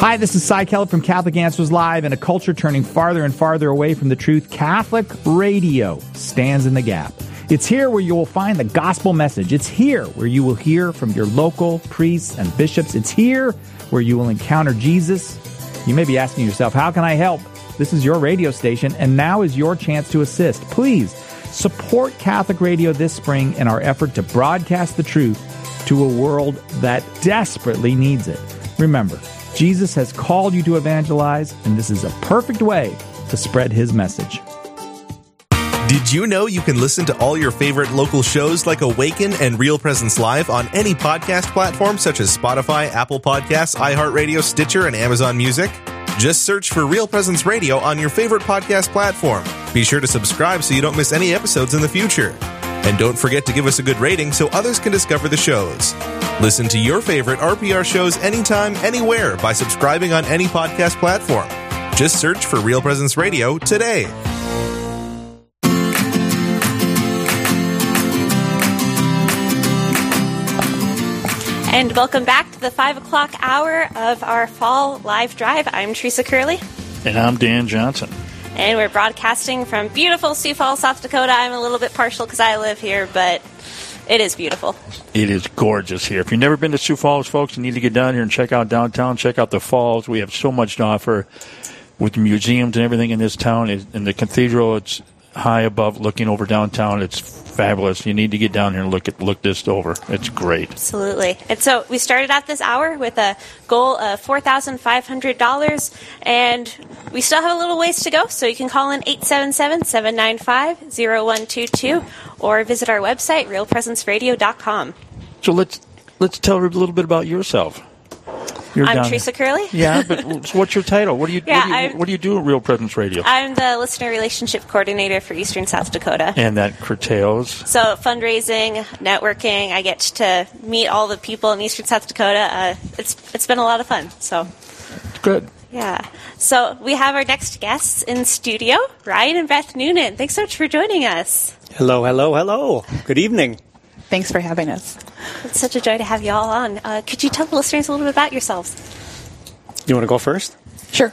Hi, this is Cy Kellett from Catholic Answers Live and a culture turning farther and farther away from the truth. Catholic radio stands in the gap. It's here where you will find the gospel message. It's here where you will hear from your local priests and bishops. It's here where you will encounter Jesus. You may be asking yourself, how can I help? This is your radio station, and now is your chance to assist. Please support Catholic radio this spring in our effort to broadcast the truth to a world that desperately needs it. Remember, Jesus has called you to evangelize, and this is a perfect way to spread his message. Did you know you can listen to all your favorite local shows like Awaken and Real Presence Live on any podcast platform such as Spotify, Apple Podcasts, iHeartRadio, Stitcher, and Amazon Music? Just search for Real Presence Radio on your favorite podcast platform. Be sure to subscribe so you don't miss any episodes in the future. And don't forget to give us a good rating so others can discover the shows. Listen to your favorite RPR shows anytime, anywhere by subscribing on any podcast platform. Just search for Real Presence Radio today. And welcome back to the 5 o'clock hour of our fall live drive. I'm Teresa Curley. And I'm Dan Johnson. And we're broadcasting from beautiful Sioux Falls, South Dakota. I'm a little bit partial because I live here, but it is beautiful. It is gorgeous here. If you've never been to Sioux Falls, folks, you need to get down here and check out downtown, check out the falls. We have so much to offer with museums and everything in this town. And the cathedral, it's high above, looking over downtown. It's fabulous. You need to get down here and look at look this over. It's great. Absolutely. And so we started out this hour with a goal of $4,500, and we still have a little ways to go. So you can call in 877 795 0122 or visit our website, realpresenceradio.com. So let's let's tell a little bit about yourself. You're I'm down- Teresa Curley. *laughs* Yeah, but so what's your title? What do you Yeah, what, do you, I'm- what do you do at Real Presence Radio? I'm the listener relationship coordinator for Eastern South Dakota. and that curtails. So fundraising, networking, I get to meet all the people in Eastern South Dakota. Uh, it's it's been a lot of fun. So Good. yeah. So we have our next guests in studio, Ryan and Beth Noonan. Thanks so much for joining us. Hello, hello, hello. Good evening. Thanks for having us. It's such a joy to have you all on. Uh, could you tell the listeners a little bit about yourselves? You want to go first? Sure.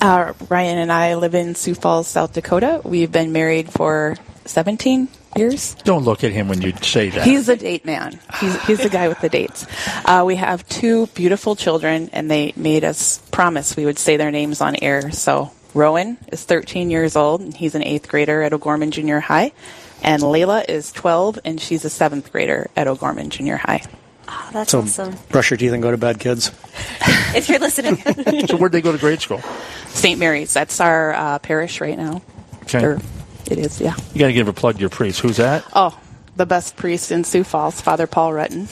Uh, Ryan and I live in Sioux Falls, South Dakota. We've been married for 17 years. Don't look at him when you say that. He's a date man. He's, he's the guy with the dates. Uh, we have two beautiful children, and they made us promise we would say their names on air. So Rowan is 13 years old, and he's an eighth grader at O'Gorman Junior High. And Layla is 12, and she's a seventh grader at O'Gorman Junior High. Oh, that's so awesome. brush your teeth and go to bed, kids. *laughs* If you're listening. *laughs* so where'd they go to grade school? St. Mary's. That's our uh, parish right now. Okay. Or it is, yeah. You got to give a plug to your priest. Who's that? Oh, the best priest in Sioux Falls, Father Paul Rutton.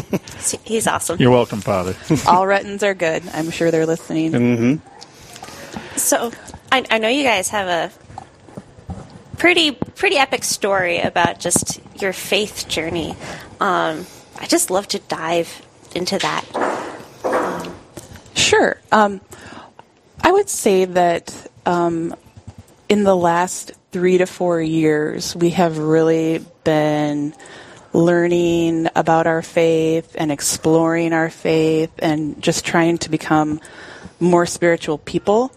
*laughs* He's awesome. You're welcome, Father. All Ruttons are good. I'm sure they're listening. Mm-hmm. So I, I know you guys have a pretty pretty epic story about just your faith journey. Um, I just love to dive into that. Sure. Um, I would say that um, in the last three to four years, we have really been learning about our faith and exploring our faith and just trying to become more spiritual people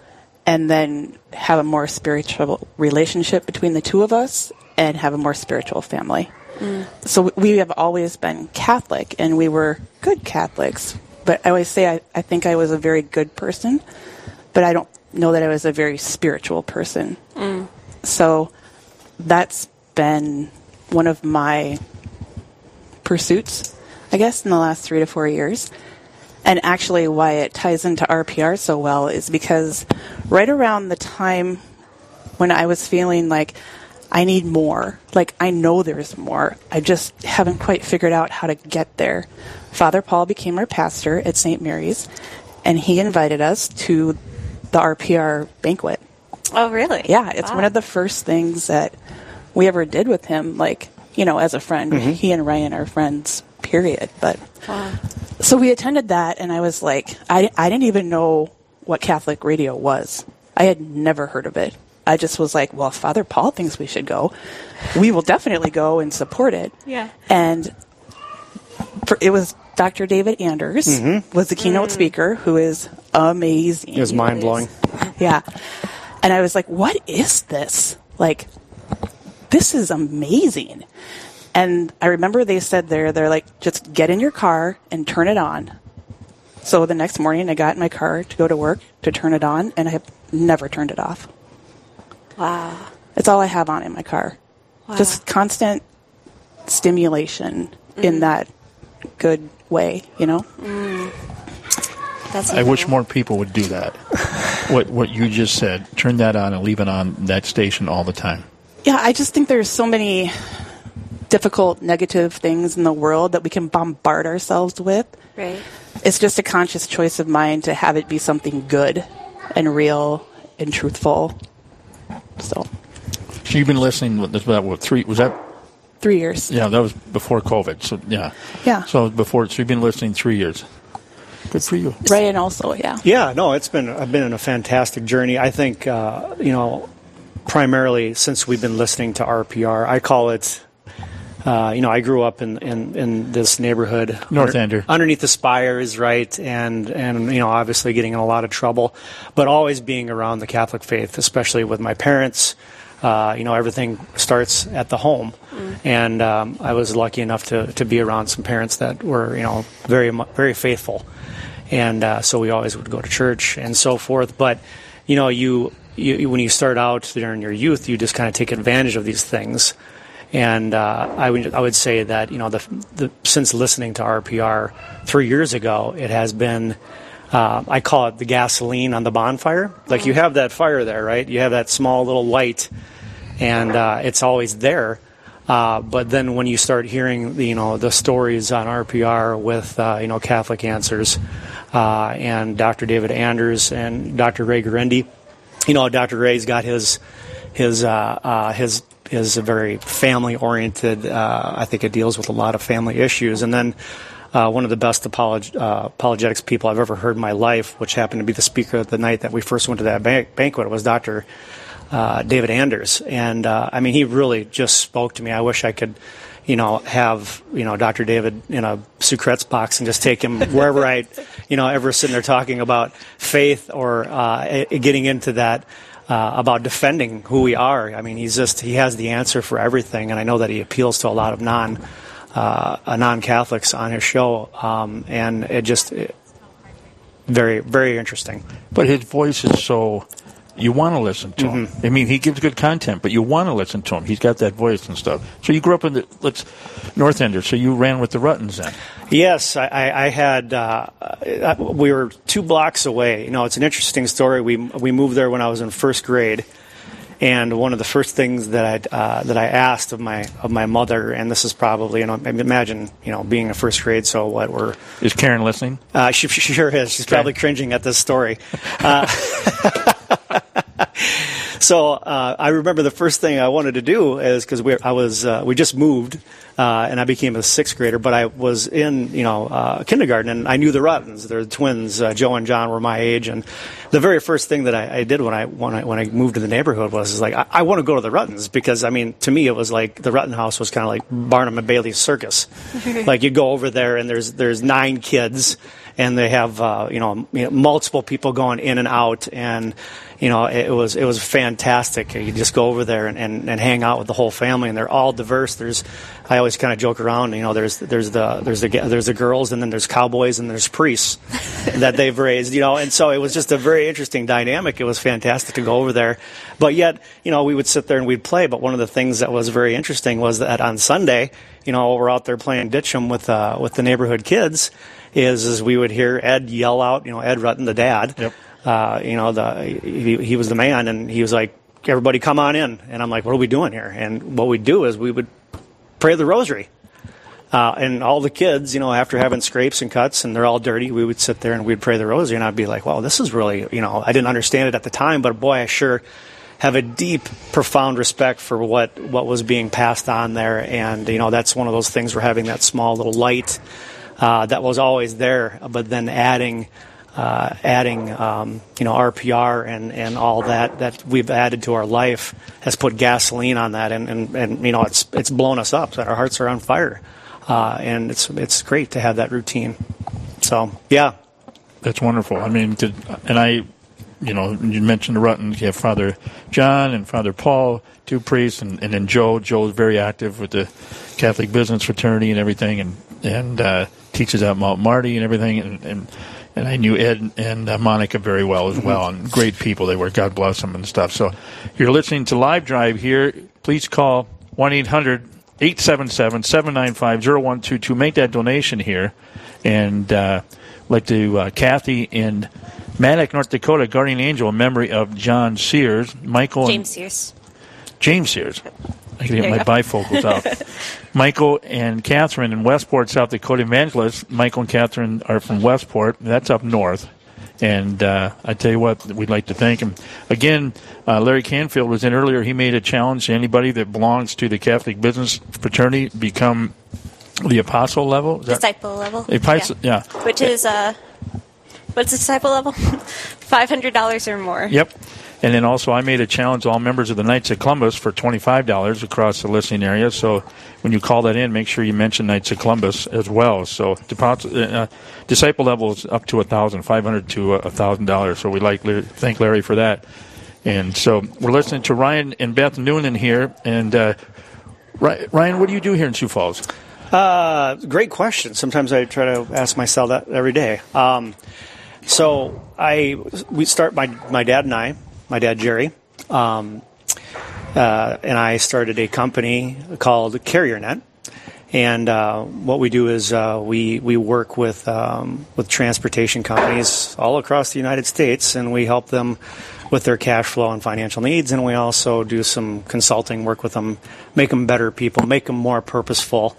and then have a more spiritual relationship between the two of us and have a more spiritual family. So we have always been Catholic, and we were good Catholics. But I always say I, I think I was a very good person, but I don't know that I was a very spiritual person. Mm. So that's been one of my pursuits, I guess, in the last three to four years. And actually, why it ties into RPR so well is because right around the time when I was feeling like I need more, like I know there's more, I just haven't quite figured out how to get there. Father Paul became our pastor at St. Mary's, and he invited us to the RPR banquet. Oh, really? Yeah, it's Wow. one of the first things that we ever did with him, like, you know, as a friend. Mhm. He and Ryan are friends, period. But Wow. So we attended that, and I was like, I, I didn't even know what Catholic radio was. I had never heard of it. I just was like, well, if Father Paul thinks we should go, we will definitely go and support it. Yeah. And for, it was Dr. David Anders Mhm. was the keynote speaker, who is amazing. It was mind blowing. Yeah. And I was like, what is this? Like, this is amazing. And I remember they said there, they're like, just get in your car and turn it on. So the next morning, I got in my car to go to work to turn it on, and I have never turned it off. Wow. It's all I have on in my car. Wow. Just constant stimulation in that good way, you know? Mm. That's I wish more people would do that. *laughs* what what you just said. Turn that on and leave it on that station all the time. Yeah, I just think there's so many difficult, negative things in the world that we can bombard ourselves with. Right. It's just a conscious choice of mine to have it be something good and real and truthful. So, So you've been listening. What, about what three? Was that? three years. Yeah, that was before COVID. So yeah. Yeah. So before, so you've been listening three years. Good for you. Ryan also, yeah. Yeah, no, it's been I've been on a fantastic journey. I think uh, you know, primarily since we've been listening to RPR, I call it. Uh, you know, I grew up in, in, in this neighborhood, North under- Ender. underneath the spires, right, and and you know, obviously getting in a lot of trouble, but always being around the Catholic faith, especially with my parents. Uh, you know, everything starts at the home, and um, I was lucky enough to, to be around some parents that were you know very very faithful, and uh, so we always would go to church and so forth. But you know, you you, you- when you start out during your youth, you just kind of take advantage of these things. And uh, I would I would say that you know the, the since listening to RPR three years ago, it has been uh, I call it the gasoline on the bonfire. Like you have that fire there, right? You have that small little light, and uh, it's always there. Uh, but then when you start hearing the, you know the stories on RPR with uh, you know Catholic Answers uh, and Dr. David Anders and Dr. Ray Guarendi, you know Dr. Ray's got his his uh, uh, his is a very family oriented. Uh, I think it deals with a lot of family issues, and then. Uh, one of the best apolog- uh, apologetics people I've ever heard in my life, which happened to be the speaker the night that we first went to that ban- banquet, was Dr. Uh, David Anders. And uh, I mean, he really just spoke to me. I wish I could, you know, have you know Dr. David in a Sucrets box and just take him *laughs* wherever I, you know, ever sitting there talking about faith or uh, getting into that. Uh, about defending who we are. I mean, he's just he has the answer for everything, and I know that he appeals to a lot of non uh, non Catholics on his show, um, and it just it, very very interesting. But his voice is so. You want to listen to him. Mm-hmm. I mean, he gives good content, but you want to listen to him. He's got that voice and stuff. So you grew up in the let's North Ender. So you ran with the Ruttons then. Yes, I, I, had. Uh, uh, we were two blocks away. You know, it's an interesting story. We we moved there when I was in first grade, and one of the first things that I uh, that I asked of my of my mother, and this is probably, you know, imagine you know being in first grade. So what we're Is Karen listening? uh, she, she sure is. She's probably cringing at this story. *laughs* So uh, I remember the first thing I wanted to do is because we I was uh, we just moved uh, and I became a sixth grader, but I was in you know uh, kindergarten and I knew the Ruttons. They're the twins. Uh, Joe and John were my age, and the very first thing that I, I did when I when I when I moved to the neighborhood was is like I, I want to go to the Ruttons because I mean to me it was like the Rutton House was kind of like Barnum and Bailey's circus. *laughs* like you go over there and there's there's nine kids and they have uh, you know multiple people going in and out and you know it was it was fantastic you just go over there and, and, and hang out with the whole family and they're all diverse there's I always kind of joke around you know there's there's the there's the there's the girls and then there's cowboys and there's priests *laughs* that they've raised you know and so it was just a very interesting dynamic it was fantastic to go over there but yet you know we would sit there and we'd play but one of the things that was very interesting was that on Sunday you know we're out there playing ditch'em with uh, with the neighborhood kids is is we would hear Ed yell out, you know, Ed Rutten, the dad. Yep. Uh, you know, the he, he was the man, and he was like, "Everybody, come on in." And I'm like, "What are we doing here?" And what we'd do is we would pray the rosary. Uh, and all the kids, you know, after having scrapes and cuts and they're all dirty, we would sit there and we'd pray the rosary, and I'd be like, "Wow, this is really," you know, I didn't understand it at the time, but boy, I sure have a deep, profound respect for what what was being passed on there, and you know, that's one of those things where having that small little light uh, that was always there, but then adding. Uh, adding, um, you know, RPR and, and all that that we've added to our life has put gasoline on that, and, and, and you know, it's it's blown us up. So our hearts are on fire, uh, and it's it's great to have that routine. So, yeah, That's wonderful. I mean, to, and I, you know, you mentioned the Ruttons. You have Father John and Father Paul, two priests, and, and then Joe. Joe's very active with the Catholic Business Fraternity and everything, and and uh, teaches at Mount Marty and everything. And and, and I knew Ed and uh, Monica very well as well, and great people they were. God bless them and stuff. So you're listening to Live Drive here. Please call 1 800 877 795 0122. Make that donation here. And uh, like to uh, Kathy in Maddock, North Dakota, Guardian Angel, in memory of John Sears, Michael, and- James Sears. James Sears. I can There get my go. bifocals out. *laughs* Michael and Catherine in Westport, South Dakota, evangelists. Michael and Catherine are from Westport. That's up north. And uh, I tell you what, we'd like to thank him. Again, uh, Larry Canfield was in earlier. He made a challenge to anybody that belongs to the Catholic Business Fraternity become the apostle level. Is that- Disciple level. A apostle- yeah. Which is, uh, what's the disciple level? *laughs* $500 or more. Yep. And then also, I made a challenge to all members of the Knights of Columbus for $25 across the listening area. So when you call that in, make sure you mention Knights of Columbus as well. So deposit, uh, disciple level is up to $1,000, to uh, $1,000. So we like thank Larry for that. And so we're listening to Ryan and Beth Noonan here. And uh, Ryan, what do you do here in Sioux Falls? Uh, great question. Sometimes I try to ask myself that every day. Um, so I we start my my dad and I my dad Jerry, um, uh, and I started a company called CarrierNet. And uh, what we do is uh, we we work with um, with transportation companies all across the United States, and we help them with their cash flow and financial needs. And we also do some consulting work with them, make them better people, make them more purposeful.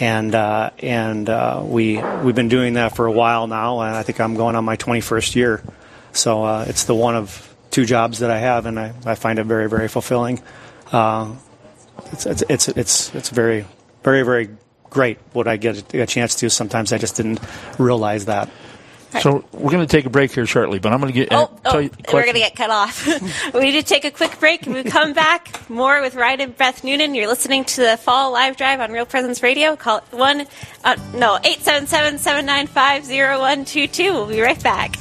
And uh, and uh, we we've been doing that for a while now, and I think I'm going on my 21st year. So uh, it's the one of two jobs that I have, and I, I find it very very fulfilling. Uh, it's, it's it's it's it's very very very great what I get a chance to. Sometimes I just didn't realize that. So we're going to take a break here shortly, but I'm going to get. Oh, tell oh we're going to get cut off. *laughs* we need to take a quick break and we come back more with Ryan and Beth Noonan. You're listening to the Fall Live Drive on Real Presence Radio. Call it one, uh, no, 877 795 0122. We'll be right back.